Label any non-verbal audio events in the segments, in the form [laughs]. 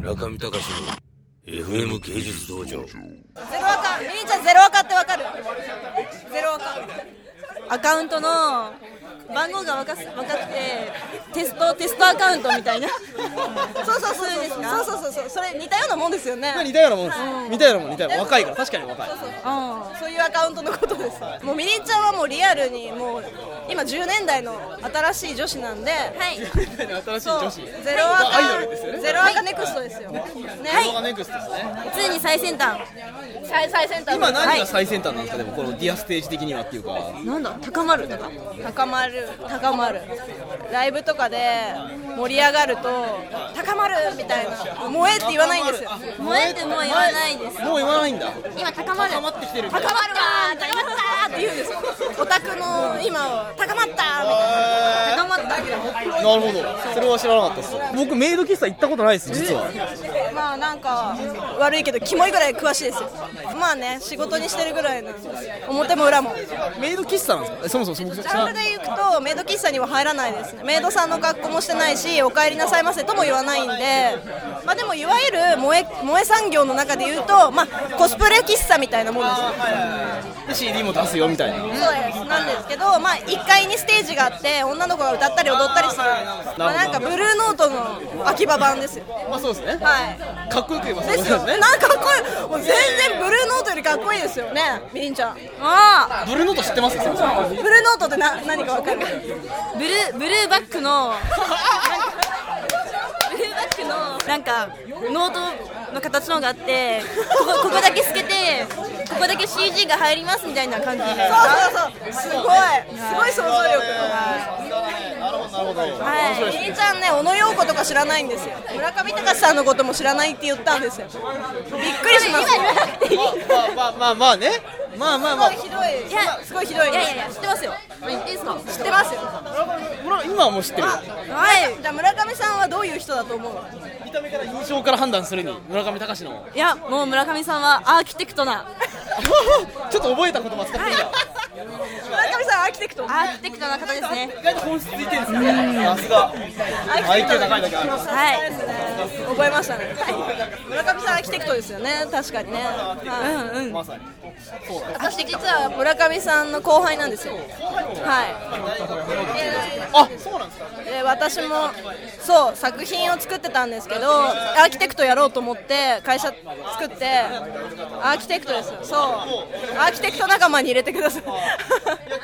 村上隆の FM 芸術道場。ゼロアカミリンちゃんゼロアカってわかる？ゼロアカ。アカウントの番号が分かす分かってテストテストアカウントみたいな。そうそうそうそうそうそうそう。それ似たようなもんですよね。似たようなもんです、似たようなもん似たような。若いから確かに若い。うん。そういうアカウントのことです。もうみりんちゃんはもうリアルにもう今10年代の新しい女子なんで。はい。新しい女子。ゼロアカ。アイドルですよ。ねゼロアカネクストですよね動画ネクストですね。常に最先端最最先端。今何はい。が最先端なんですか、でもこのディアステージ的にはっていうか。なんだ？高まるとか高まる。高まる。ライブとかで盛り上がると高まるみたいな。燃えって言わないんですよ。燃えってもう言わないです。もう言わないんだ。今高まる。高まってきてる高まった高まったって言うんですよ。オタクの今を高まったみたいな。高まったなるほど。それは知らなかったです。僕メイド喫茶行ったことないです実は。まあなんか悪いけどキモいぐらい詳しいですよ。まあね仕事にしてるぐらいなんで表も裏も。メイド喫茶なんですか？えそもそもそもジャンルで行くとメイド喫茶には入らないですね。メイドさんの格好もしてないしお帰りなさいませとも言わないんで。まあでもいわゆる萌え萌え産業の中で言うとまあコスプレみたいなもんですよ。で CD も出すよみたいな。そうです。なんですけどまあ1階にステージがあって女の子が歌ったり踊ったりする。まあなんかブルーノートの秋葉版ですよ。まあそうですね。はい。かっこよく言えばそうですすねなんかかっこいい。もう全然ブルーノートよりかっこいいですよね。みりんちゃん。あブルーノート知ってます？ブルーノートってな何かわかるブルーブルーバックの [laughs] ブルーバックのなんかノートの形のがあってここここだけ透けてここだけ CG が入りますみたいな感じで。そうそうそう。すごい。すごい想像力はい。みりんちゃんね小野陽子とか知らないんですよ。村上隆さんのことも知らないって言ったんですよ。びっくりしますまあまあまあまあね。まあまあまあ。すごいひどい。いやすごいひどい。いやいやいや知ってますよ。言っていいですか？知ってますよ。今はもう知ってる。はい。じゃあ村上さんはどういう人だと思う？見た目から印象から判断するに村上隆の。いやもう村上さんはアーキテクトな。[laughs] ちょっと覚えた言葉使ってみたクトアーキテクトな方ですね。意外と本質ついてるんですね。さすが IQ 高いだけあるはい覚えました。ね村上さんアーキテクトですよね。確かにね。はい。うんうん。まさに。私実は村上さんの後輩なんですよ。はい。あそうなんですか。で私もそう作品を作ってたんですけどアーキテクトやろうと思って会社作ってアーキテクトです。よそう。アーキテクト仲間に入れてください。いや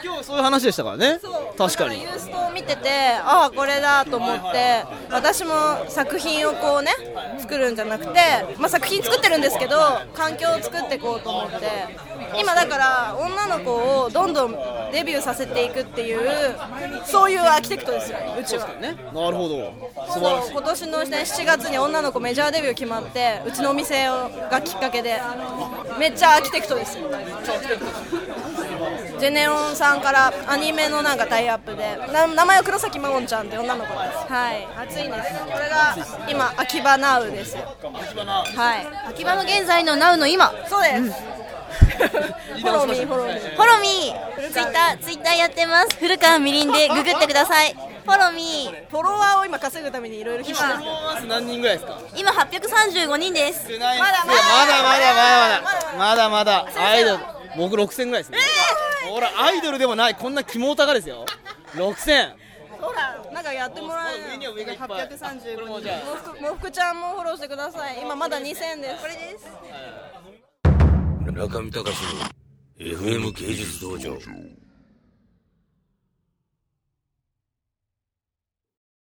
今日そういう話でしたからね。確かに。ユーストを見ててああこれだと思って私も作品をこうね作るんじゃなくて、まあ、作品作ってるんですけど環境を作っていこうと思って。今だから女の子をどんどんデビューさせていくっていうそういうアーキテクトですようちは。ね。なるほど。素晴らしい。今年の、ね、7月に女の子メジャーデビュー決まってうちのお店をがきっかけで。めっちゃアーキテクトですよジェネオンさんからアニメのなんかタイアップでな名前は黒崎真音ちゃんって女の子です。はい。暑いんです。これが今秋葉ナウですよ。はい。秋葉の現在の NOW の今。そうです、フォローミーフォローミー。フォローミー。ツイッターツイッターやってます。古川みりんで [laughs] ググってください。フォローミー。フォロワーを今稼ぐためにいろいろ必死ですパフォーマンス何人ぐらいですか？今835人です。まだまだ。まだまだまだまだ。まだアイドル。僕6000ぐらいですねほらアイドルでもないこんな肝オタがですよ。6000ほらなんかやってもらえ上には上がいっぱい。835これもじゃあもふくもふくちゃんもフォローしてください。今まだ2000です。これです。村上隆の FM 芸術道場